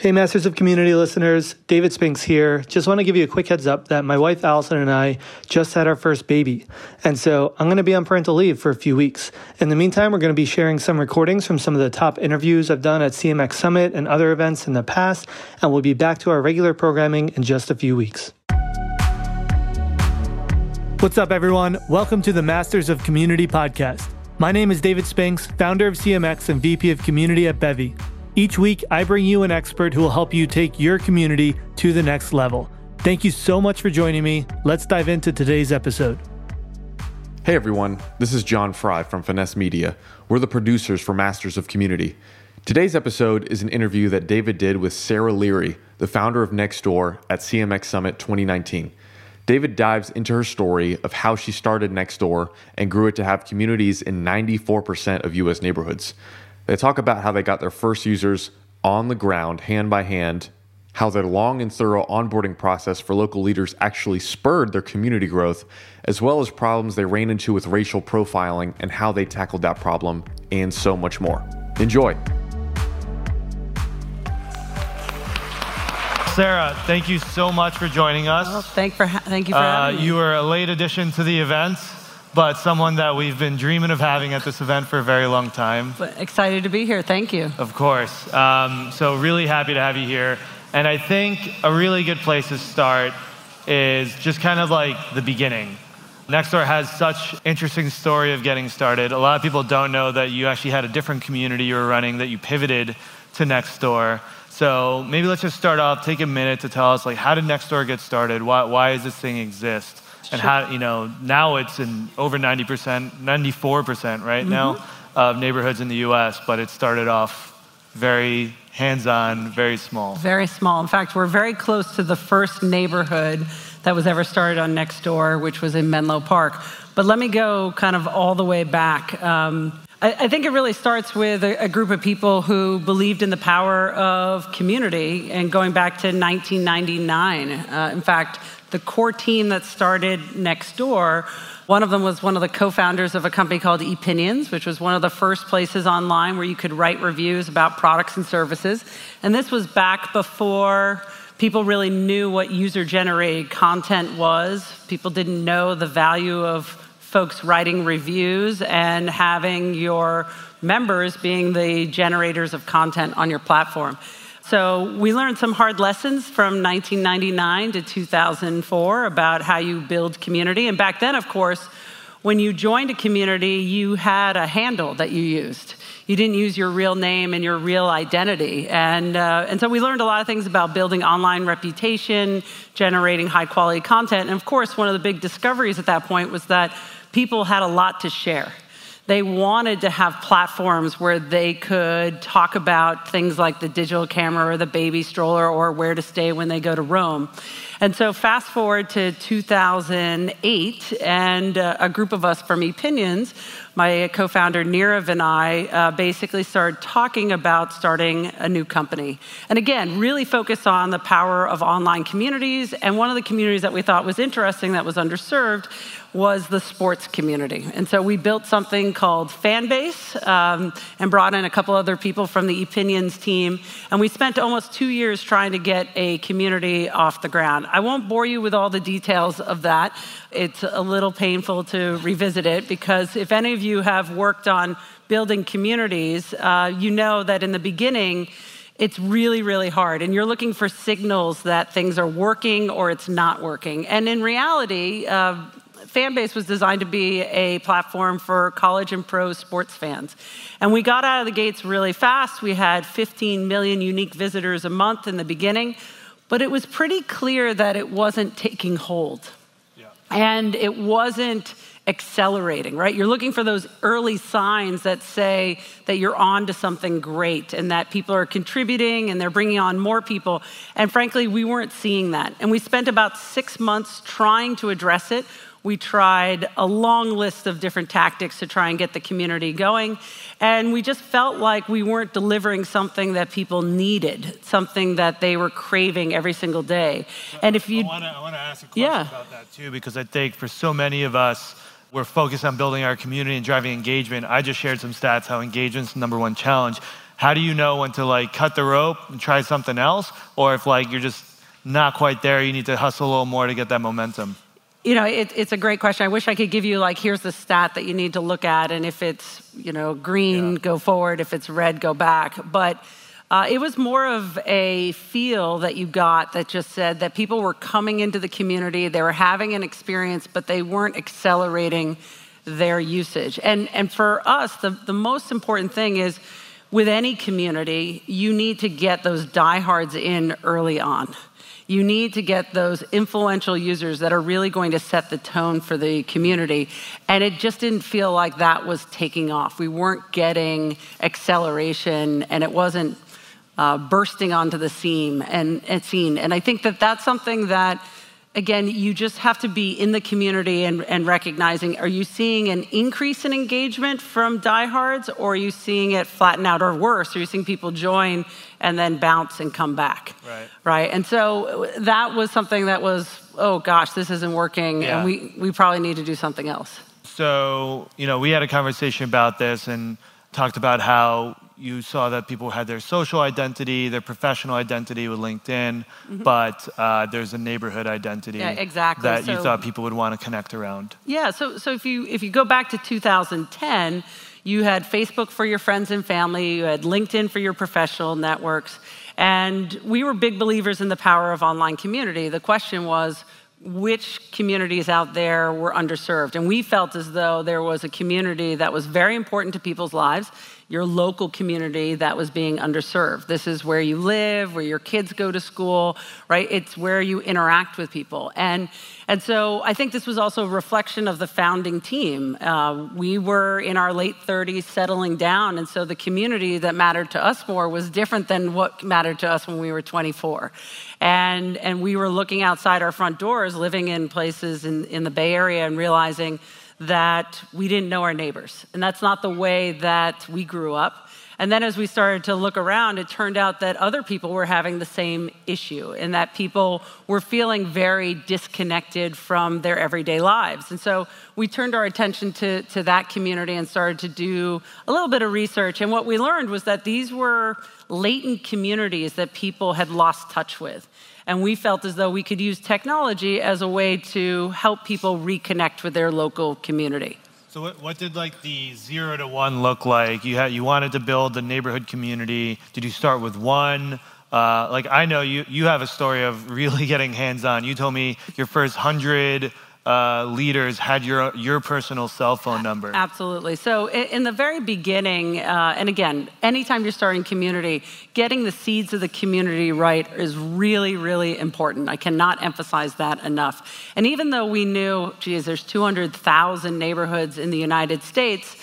Hey, Masters of Community listeners, David Spinks here. Just want to give you a quick heads up that my wife Allison and I just had our first baby. And so I'm going to be on parental leave for a few weeks. In the meantime, we're going to be sharing some recordings from some of the top interviews I've done at CMX Summit and other events in the past. And we'll be back to our regular programming in just a few weeks. What's up, everyone? Welcome to the Masters of Community podcast. My name is David Spinks, founder of CMX and VP of Community at Bevy. Each week, I bring you an expert who will help you take your community to the next level. Thank you so much for joining me. Let's dive into today's episode. Hey everyone, this is John Fry from Finesse Media. We're the producers for Masters of Community. Today's episode is an interview that David did with Sarah Leary, the founder of Nextdoor at CMX Summit 2019. David dives into her story of how she started Nextdoor and grew it to have communities in 94% of US neighborhoods. They talk about how they got their first users on the ground, hand by hand, how their long and thorough onboarding process for local leaders actually spurred their community growth, as well as problems they ran into with racial profiling and how they tackled that problem, and so much more. Enjoy. Sarah, thank you so much for joining us. Well, thank, for ha- thank you for uh, having me. You were a late addition to the event but someone that we've been dreaming of having at this event for a very long time. But excited to be here. Thank you. Of course. Um, so, really happy to have you here. And I think a really good place to start is just kind of like the beginning. Nextdoor has such interesting story of getting started. A lot of people don't know that you actually had a different community you were running that you pivoted to Nextdoor. So maybe let's just start off. Take a minute to tell us like how did Nextdoor get started? Why, why does this thing exist? And how you know now it's in over 90%, 94% right mm-hmm. now of neighborhoods in the U.S. But it started off very hands-on, very small. Very small. In fact, we're very close to the first neighborhood that was ever started on Nextdoor, which was in Menlo Park. But let me go kind of all the way back. Um, I, think it really starts with a, a, group of people who believed in the power of community and going back to 1999. Uh, in fact, the core team that started Nextdoor one of them was one of the co founders of a company called Epinions, which was one of the first places online where you could write reviews about products and services. And this was back before people really knew what user generated content was. People didn't know the value of folks writing reviews and having your members being the generators of content on your platform. So we learned some hard lessons from 1999 to 2004 about how you build community. And back then, of course, when you joined a community, you had a handle that you used. You didn't use your real name and your real identity. And, uh, and so we learned a lot of things about building online reputation, generating high quality content. And of course, one of the big discoveries at that point was that people had a lot to share. They wanted to have platforms where they could talk about things like the digital camera or the baby stroller or where to stay when they go to Rome. And so, fast forward to 2008, and uh, a group of us from Epinions, my co founder Nirav and I, uh, basically started talking about starting a new company. And again, really focus on the power of online communities. And one of the communities that we thought was interesting that was underserved was the sports community. And so we built something called Fanbase um, and brought in a couple other people from the Epinions team. And we spent almost two years trying to get a community off the ground. I won't bore you with all the details of that. It's a little painful to revisit it because if any of you have worked on building communities, uh, you know that in the beginning, it's really, really hard. And you're looking for signals that things are working or it's not working. And in reality, uh, Fanbase was designed to be a platform for college and pro sports fans. And we got out of the gates really fast. We had 15 million unique visitors a month in the beginning, but it was pretty clear that it wasn't taking hold. And it wasn't accelerating, right? You're looking for those early signs that say that you're on to something great and that people are contributing and they're bringing on more people. And frankly, we weren't seeing that. And we spent about six months trying to address it. We tried a long list of different tactics to try and get the community going. And we just felt like we weren't delivering something that people needed, something that they were craving every single day. And if you. I want to ask a question yeah. about that too, because I think for so many of us, we're focused on building our community and driving engagement. I just shared some stats how engagement's the number one challenge. how do you know when to like cut the rope and try something else, or if like you're just not quite there, you need to hustle a little more to get that momentum? You know, it, it's a great question. I wish I could give you like, here's the stat that you need to look at, and if it's you know green, yeah. go forward. If it's red, go back. But uh, it was more of a feel that you got that just said that people were coming into the community, they were having an experience, but they weren't accelerating their usage. And, and for us, the, the most important thing is with any community, you need to get those diehards in early on. You need to get those influential users that are really going to set the tone for the community. And it just didn't feel like that was taking off. We weren't getting acceleration, and it wasn't uh, bursting onto the and, and scene. And I think that that's something that, again, you just have to be in the community and, and recognizing are you seeing an increase in engagement from diehards or are you seeing it flatten out or worse? Are you seeing people join and then bounce and come back? Right. Right. And so that was something that was, oh gosh, this isn't working yeah. and we, we probably need to do something else. So, you know, we had a conversation about this and talked about how you saw that people had their social identity, their professional identity with LinkedIn, mm-hmm. but uh, there's a neighborhood identity yeah, exactly. that so, you thought people would want to connect around. Yeah, so, so if, you, if you go back to 2010, you had Facebook for your friends and family, you had LinkedIn for your professional networks, and we were big believers in the power of online community. The question was, which communities out there were underserved. And we felt as though there was a community that was very important to people's lives your local community that was being underserved. This is where you live, where your kids go to school, right? It's where you interact with people. And, and so I think this was also a reflection of the founding team. Uh, we were in our late 30s settling down, and so the community that mattered to us more was different than what mattered to us when we were 24. And, and we were looking outside our front doors, living in places in, in the Bay Area, and realizing that we didn't know our neighbors. And that's not the way that we grew up. And then as we started to look around, it turned out that other people were having the same issue and that people were feeling very disconnected from their everyday lives. And so we turned our attention to, to that community and started to do a little bit of research. And what we learned was that these were latent communities that people had lost touch with. And we felt as though we could use technology as a way to help people reconnect with their local community. So what, what did like the zero to one look like? You had you wanted to build the neighborhood community. Did you start with one? Uh, like I know you you have a story of really getting hands on. You told me your first hundred uh, leaders had your your personal cell phone number. Absolutely. So in the very beginning, uh, and again, anytime you're starting community, getting the seeds of the community right is really, really important. I cannot emphasize that enough. And even though we knew, geez, there's 200,000 neighborhoods in the United States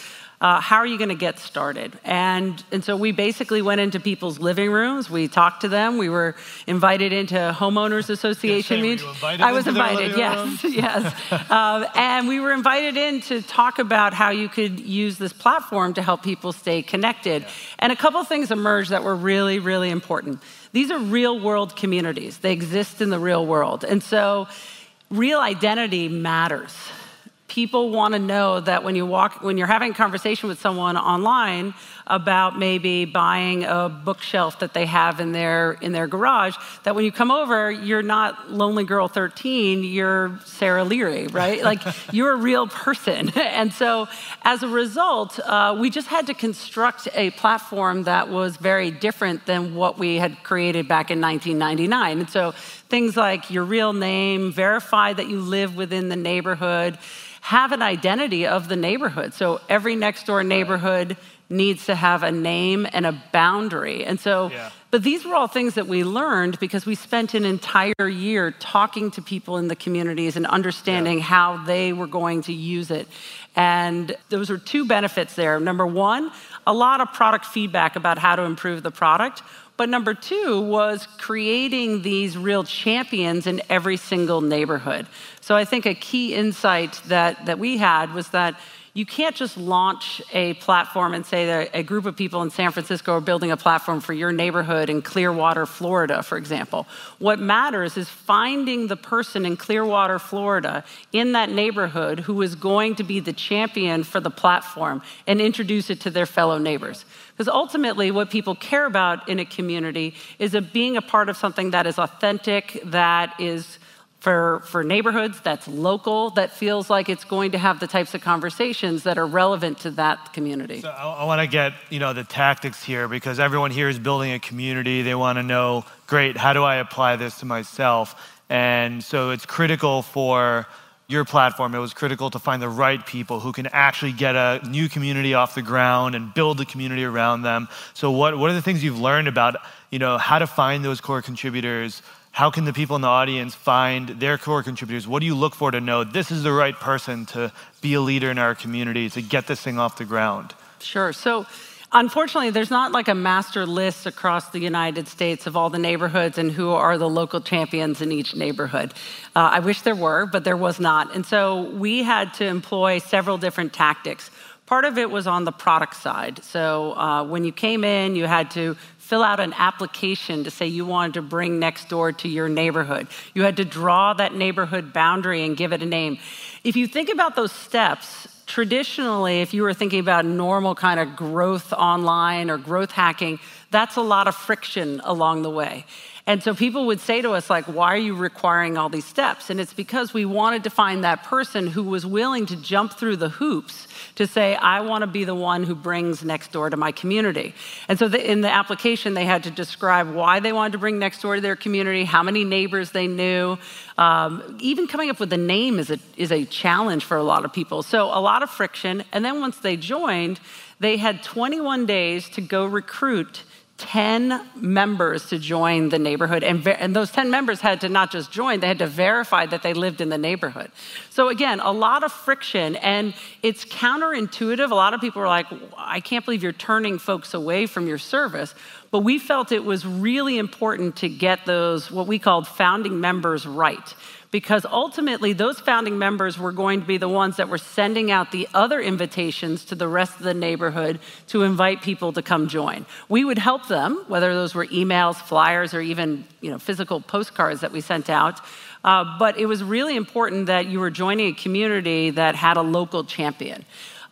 uh, how are you going to get started? And, and so we basically went into people's living rooms. We talked to them. We were invited into homeowners association meetings. I was invited, yes, yes. um, and we were invited in to talk about how you could use this platform to help people stay connected. Yeah. And a couple of things emerged that were really, really important. These are real world communities. They exist in the real world. And so real identity matters people want to know that when you walk when you're having a conversation with someone online about maybe buying a bookshelf that they have in their in their garage that when you come over you're not lonely girl 13 you're sarah leary right? Like you're a real person. And so as a result uh, we just had to construct a platform that was very different than what we had created back in 1999 and so things like your real name verify that you live within the neighborhood have an identity of the neighborhood. So every Nextdoor neighborhood needs to have a name and a boundary. And so, yeah. but these were all things that we learned because we spent an entire year talking to people in the communities and understanding yeah. how they were going to use it. And those are two benefits there. Number one, a lot of product feedback about how to improve the product. But number two was creating these real champions in every single neighborhood. So I think a key insight that, that we had was that you can't just launch a platform and say that a group of people in San Francisco are building a platform for your neighborhood in Clearwater, Florida, for example. What matters is finding the person in Clearwater, Florida, in that neighborhood who is going to be the champion for the platform and introduce it to their fellow neighbors. Because ultimately, what people care about in a community is a being a part of something that is authentic, that is for, for neighborhoods that's local, that feels like it's going to have the types of conversations that are relevant to that community. So I, I want to get you know the tactics here because everyone here is building a community. They want to know, great, how do I apply this to myself? And so it's critical for your platform. It was critical to find the right people who can actually get a new community off the ground and build the community around them. So what, what are the things you've learned about you know how to find those core contributors? How can the people in the audience find their core contributors? What do you look for to know this is the right person to be a leader in our community to get this thing off the ground? Sure. So, unfortunately, there's not like a master list across the United States of all the neighborhoods and who are the local champions in each neighborhood. Uh, I wish there were, but there was not. And so we had to employ several different tactics. Part of it was on the product side. So uh, when you came in, you had to fill out an application to say you wanted to bring Nextdoor to your neighborhood. You had to draw that neighborhood boundary and give it a name. If you think about those steps, traditionally, if you were thinking about normal kind of growth online or growth hacking, that's a lot of friction along the way. And so people would say to us, like, why are you requiring all these steps? And it's because we wanted to find that person who was willing to jump through the hoops to say, I want to be the one who brings Nextdoor to my community. And so the, in the application, they had to describe why they wanted to bring Nextdoor to their community, how many neighbors they knew. Um, even coming up with a name is a, is a challenge for a lot of people. So a lot of friction. And then once they joined, they had 21 days to go recruit 10 members to join the neighborhood. And, and, those 10 members had to not just join, they had to verify that they lived in the neighborhood. So, again, a lot of friction, and it's counterintuitive. A lot of people are like, I can't believe you're turning folks away from your service. But we felt it was really important to get those, what we called founding members, right because ultimately those founding members were going to be the ones that were sending out the other invitations to the rest of the neighborhood to invite people to come join. We would help them, whether those were emails, flyers, or even you know, physical postcards that we sent out. Uh, but it was really important that you were joining a community that had a local champion.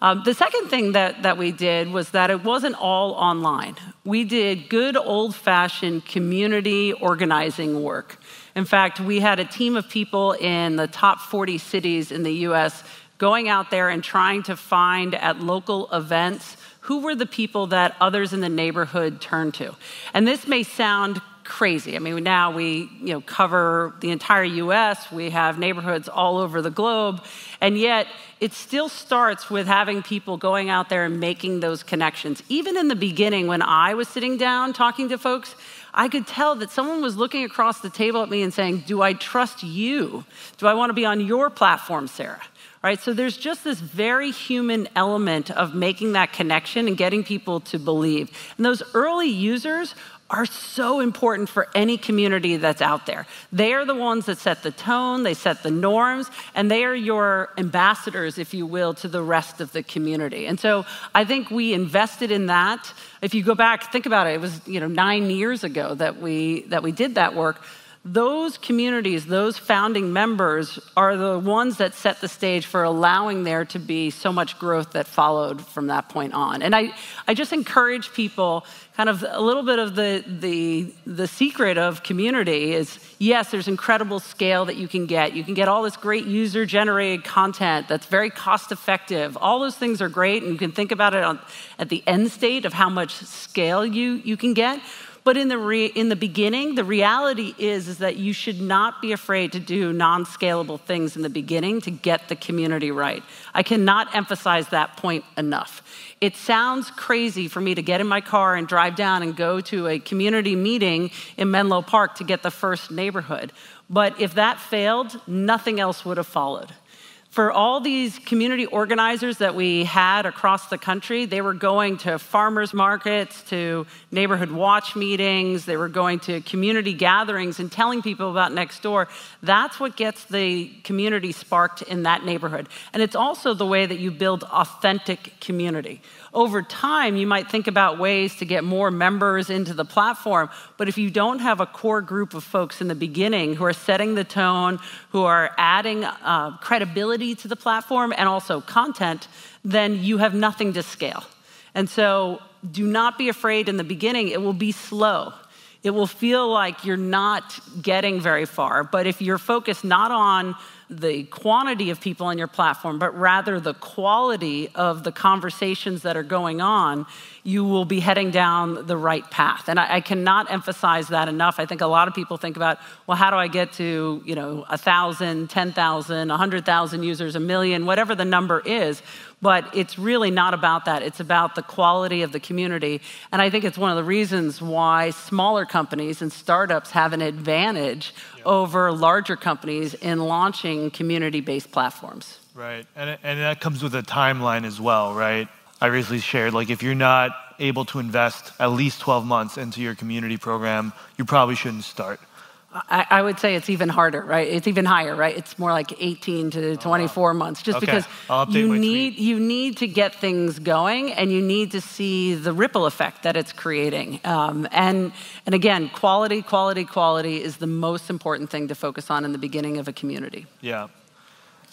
Um, the second thing that, that we did was that it wasn't all online. We did good old fashioned community organizing work. In fact, we had a team of people in the top 40 cities in the US going out there and trying to find at local events who were the people that others in the neighborhood turned to. And this may sound crazy. I mean, now we you know, cover the entire US, we have neighborhoods all over the globe, and yet it still starts with having people going out there and making those connections. Even in the beginning, when I was sitting down talking to folks, I could tell that someone was looking across the table at me and saying, Do I trust you? Do I want to be on your platform, Sarah? Right? So there's just this very human element of making that connection and getting people to believe. And those early users are so important for any community that's out there. They are the ones that set the tone, they set the norms, and they are your ambassadors, if you will, to the rest of the community. And so I think we invested in that. If you go back, think about it, it was you know nine years ago that we that we did that work those communities, those founding members, are the ones that set the stage for allowing there to be so much growth that followed from that point on. And I, I just encourage people kind of a little bit of the, the, the secret of community is yes, there's incredible scale that you can get. You can get all this great user generated content that's very cost effective. All those things are great, and you can think about it on, at the end state of how much scale you, you can get. But in the, re- in the beginning, the reality is, is that you should not be afraid to do non scalable things in the beginning to get the community right. I cannot emphasize that point enough. It sounds crazy for me to get in my car and drive down and go to a community meeting in Menlo Park to get the first neighborhood. But if that failed, nothing else would have followed for all these community organizers that we had across the country, they were going to farmers markets, to neighborhood watch meetings, they were going to community gatherings and telling people about Nextdoor. That's what gets the community sparked in that neighborhood. And it's also the way that you build authentic community over time, you might think about ways to get more members into the platform. But if you don't have a core group of folks in the beginning who are setting the tone, who are adding uh, credibility to the platform and also content, then you have nothing to scale. And so do not be afraid in the beginning, it will be slow. It will feel like you're not getting very far. But if you're focused not on the quantity of people on your platform, but rather the quality of the conversations that are going on, you will be heading down the right path. And I, I, cannot emphasize that enough. I think a lot of people think about, well, how do I get to, you know, 1,000, 10,000, 100,000 users, a million, whatever the number is. But it's really not about that. It's about the quality of the community. And I think it's one of the reasons why smaller companies and startups have an advantage yeah. over larger companies in launching community based platforms. Right. And, and that comes with a timeline as well, right? I recently shared like if you're not able to invest at least 12 months into your community program, you probably shouldn't start. I, I, would say it's even harder, right? It's even higher, right? It's more like 18 to 24 oh, months, just okay. because you need you need to get things going, and you need to see the ripple effect that it's creating. Um, and and again, quality, quality, quality is the most important thing to focus on in the beginning of a community. Yeah.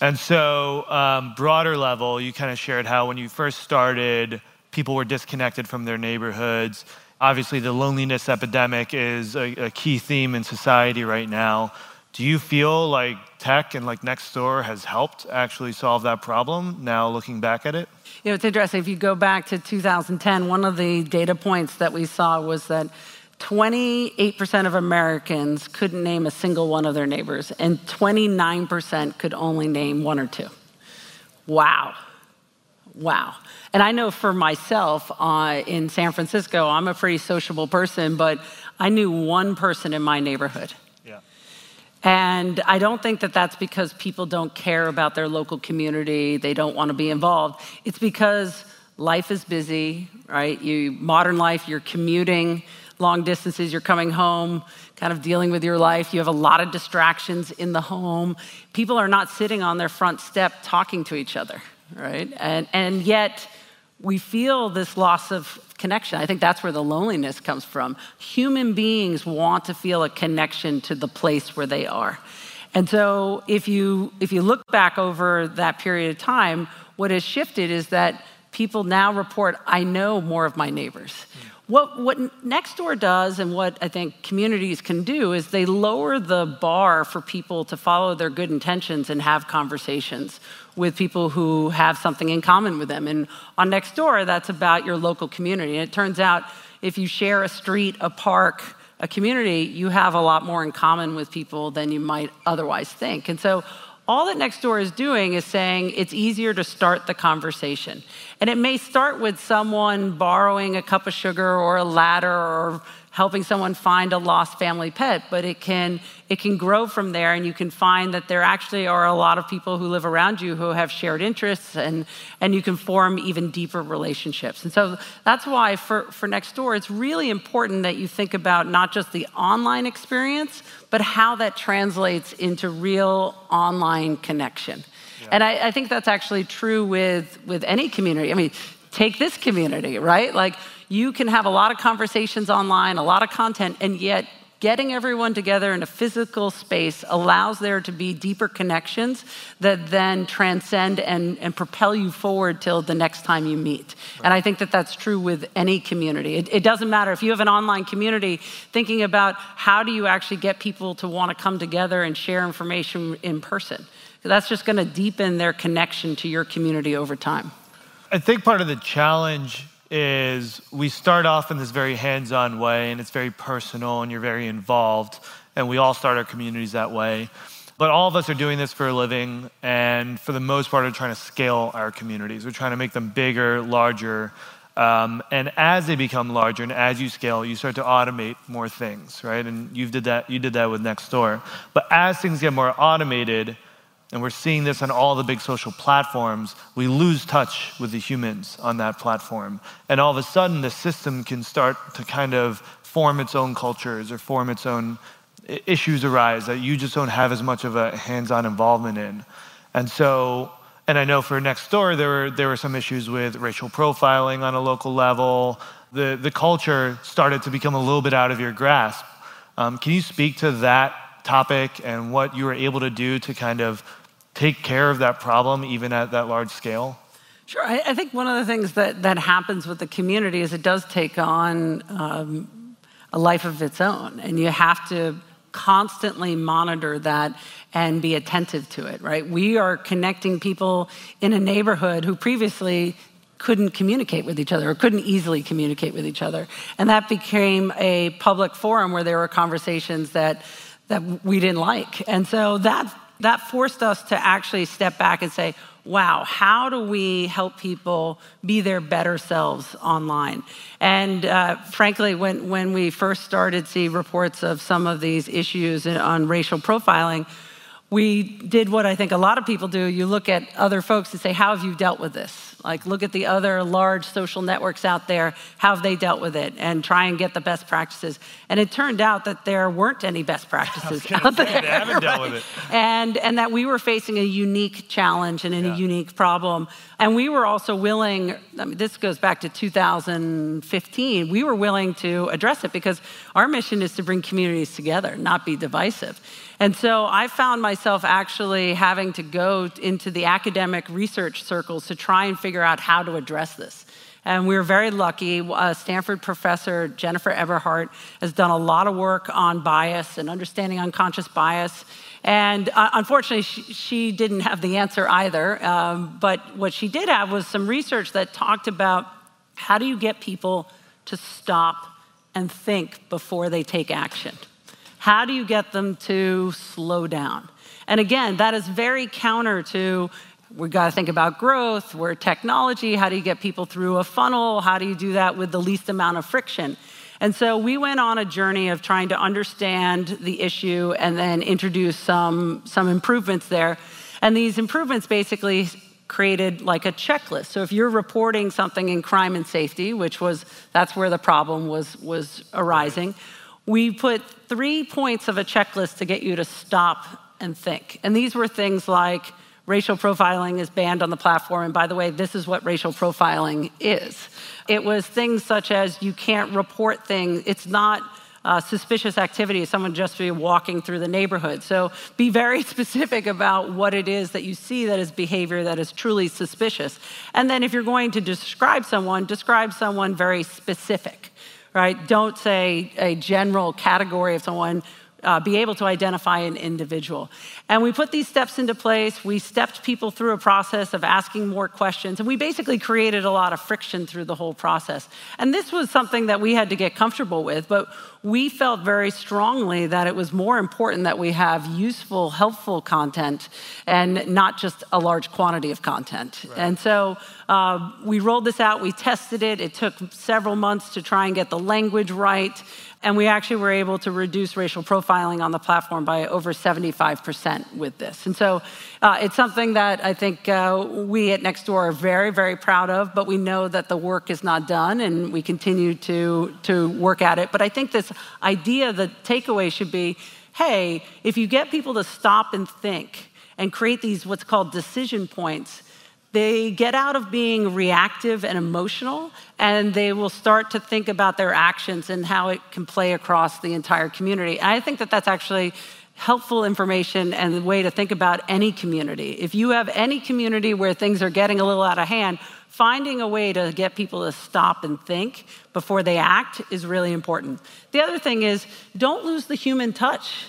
And so, um, broader level, you kind of shared how when you first started, people were disconnected from their neighborhoods Obviously, the loneliness epidemic is a, a key theme in society right now. Do you feel like tech and like Nextdoor has helped actually solve that problem now looking back at it? You know, it's interesting. If you go back to 2010, one of the data points that we saw was that 28% of Americans couldn't name a single one of their neighbors, and 29% could only name one or two. Wow. Wow. And I know for myself uh, in San Francisco, I'm a pretty sociable person, but I knew one person in my neighborhood. Yeah. And I don't think that that's because people don't care about their local community, they don't want to be involved. It's because life is busy, right? You modern life, you're commuting long distances, you're coming home, kind of dealing with your life. You have a lot of distractions in the home. People are not sitting on their front step talking to each other, right? And and yet we feel this loss of connection. I think that's where the loneliness comes from. Human beings want to feel a connection to the place where they are. And so if you if you look back over that period of time, what has shifted is that people now report, I know more of my neighbors. Mm. What, what Nextdoor does and what I think communities can do is they lower the bar for people to follow their good intentions and have conversations with people who have something in common with them. And on Nextdoor, that's about your local community. And it turns out if you share a street, a park, a community, you have a lot more in common with people than you might otherwise think. And so all that Nextdoor is doing is saying it's easier to start the conversation. And it may start with someone borrowing a cup of sugar or a ladder or helping someone find a lost family pet, but it can it can grow from there and you can find that there actually are a lot of people who live around you who have shared interests and and you can form even deeper relationships. And so that's why for, for Nextdoor, it's really important that you think about not just the online experience, but how that translates into real online connection. Yeah. And I, I think that's actually true with, with any community. I mean, take this community, right? Like you can have a lot of conversations online, a lot of content, and yet getting everyone together in a physical space allows there to be deeper connections that then transcend and, and propel you forward till the next time you meet. Right. And I think that that's true with any community. It, it, doesn't matter if you have an online community, thinking about how do you actually get people to want to come together and share information in person. That's just going to deepen their connection to your community over time. I think part of the challenge is we start off in this very hands on way and it's very personal and you're very involved. And we all start our communities that way. But all of us are doing this for a living. And for the most part, are trying to scale our communities. We're trying to make them bigger, larger. Um, and as they become larger and as you scale, you start to automate more things, right? And you did that, you did that with Nextdoor. But as things get more automated, and we're seeing this on all the big social platforms, we lose touch with the humans on that platform. And all of a sudden, the system can start to kind of form its own cultures or form its own issues arise that you just don't have as much of a hands on involvement in. And so, and I know for Nextdoor, there were, there were some issues with racial profiling on a local level. The, the culture started to become a little bit out of your grasp. Um, can you speak to that topic and what you were able to do to kind of take care of that problem even at that large scale? Sure. I, I think one of the things that, that happens with the community is it does take on um, a life of its own, and you have to constantly monitor that and be attentive to it, right? We are connecting people in a neighborhood who previously couldn't communicate with each other or couldn't easily communicate with each other. And that became a public forum where there were conversations that, that we didn't like. And so that that forced us to actually step back and say, wow, how do we help people be their better selves online? And uh, frankly, when, when we first started see reports of some of these issues on racial profiling, we did what I think a lot of people do. You look at other folks and say, How have you dealt with this? Like, look at the other large social networks out there. How have they dealt with it? And try and get the best practices. And it turned out that there weren't any best practices out there. They haven't right? dealt with it. And, and that we were facing a unique challenge and yeah. a unique problem. And we were also willing, I mean, this goes back to 2015, we were willing to address it because our mission is to bring communities together, not be divisive. And so I found myself actually having to go into the academic research circles to try and figure out how to address this. And we were very lucky. Uh, Stanford professor Jennifer Eberhardt has done a lot of work on bias and understanding unconscious bias. And uh, unfortunately, she, she, didn't have the answer either. Um, but what she did have was some research that talked about how do you get people to stop and think before they take action? How do you get them to slow down? And again, that is very counter to we've got to think about growth, we're technology, how do you get people through a funnel? How do you do that with the least amount of friction? And so we went on a journey of trying to understand the issue and then introduce some, some improvements there. And these improvements basically created like a checklist. So if you're reporting something in crime and safety, which was that's where the problem was was arising, we put three points of a checklist to get you to stop and think. And these were things like racial profiling is banned on the platform. And by the way, this is what racial profiling is. It was things such as you can't report things, it's not uh, suspicious activity, someone just be walking through the neighborhood. So be very specific about what it is that you see that is behavior that is truly suspicious. And then if you're going to describe someone, describe someone very specific right? Don't say a general category of someone. Uh, be able to identify an individual. And we put these steps into place. We stepped people through a process of asking more questions. And we basically created a lot of friction through the whole process. And this was something that we had to get comfortable with. But we felt very strongly that it was more important that we have useful, helpful content and not just a large quantity of content. Right. And so uh, we rolled this out, we tested it. It took several months to try and get the language right. And we actually were able to reduce racial profiling on the platform by over 75% with this. And so uh, it's something that I think uh, we at Nextdoor are very, very proud of, but we know that the work is not done and we continue to, to work at it. But I think this idea, the takeaway should be hey, if you get people to stop and think and create these what's called decision points, they get out of being reactive and emotional, and they will start to think about their actions and how it can play across the entire community. And I think that that's actually helpful information and the way to think about any community. If you have any community where things are getting a little out of hand, finding a way to get people to stop and think before they act is really important. The other thing is don't lose the human touch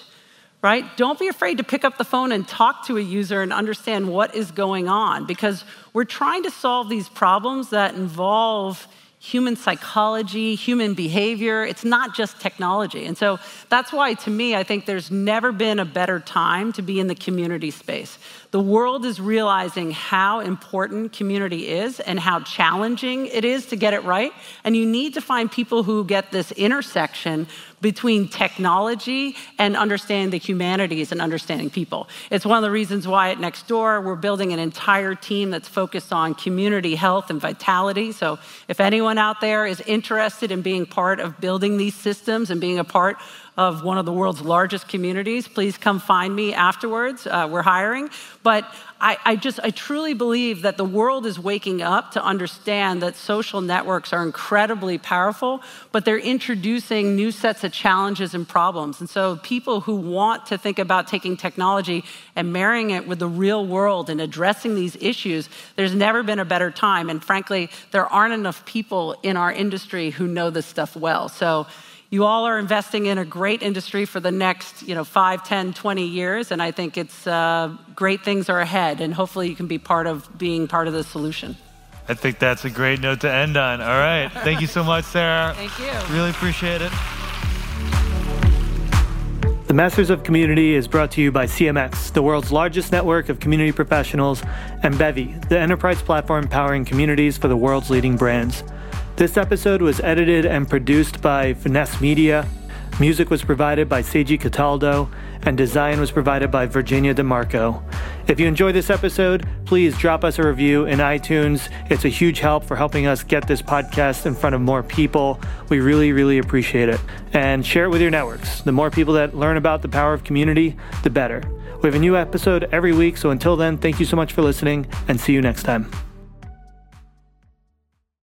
right? Don't be afraid to pick up the phone and talk to a user and understand what is going on because we're trying to solve these problems that involve human psychology, human behavior. It's not just technology. And so that's why, to me, I think there's never been a better time to be in the community space. The world is realizing how important community is and how challenging it is to get it right. And you need to find people who get this intersection between technology and understanding the humanities and understanding people. It's one of the reasons why at Nextdoor we're building an entire team that's focused on community health and vitality. So if anyone out there is interested in being part of building these systems and being a part of one of the world's largest communities, please come find me afterwards. Uh, we're hiring. But I, I, just, I truly believe that the world is waking up to understand that social networks are incredibly powerful, but they're introducing new sets of challenges and problems. And so people who want to think about taking technology and marrying it with the real world and addressing these issues, there's never been a better time. And frankly, there aren't enough people in our industry who know this stuff well. So you all are investing in a great industry for the next you know 5 10 20 years and i think it's uh, great things are ahead and hopefully you can be part of being part of the solution. I think that's a great note to end on. All right. Thank you so much sarah. Thank you. Really appreciate it. The Masters of Community is brought to you by CMX, the world's largest network of community professionals, and Bevy, the enterprise platform powering communities for the world's leading brands. This episode was edited and produced by Finesse Media. Music was provided by Seiji Cataldo, and design was provided by Virginia DeMarco. If you enjoyed this episode, please drop us a review in iTunes. It's a huge help for helping us get this podcast in front of more people. We really, really appreciate it. And share it with your networks. The more people that learn about the power of community, the better. We have a new episode every week, so until then, thank you so much for listening and see you next time.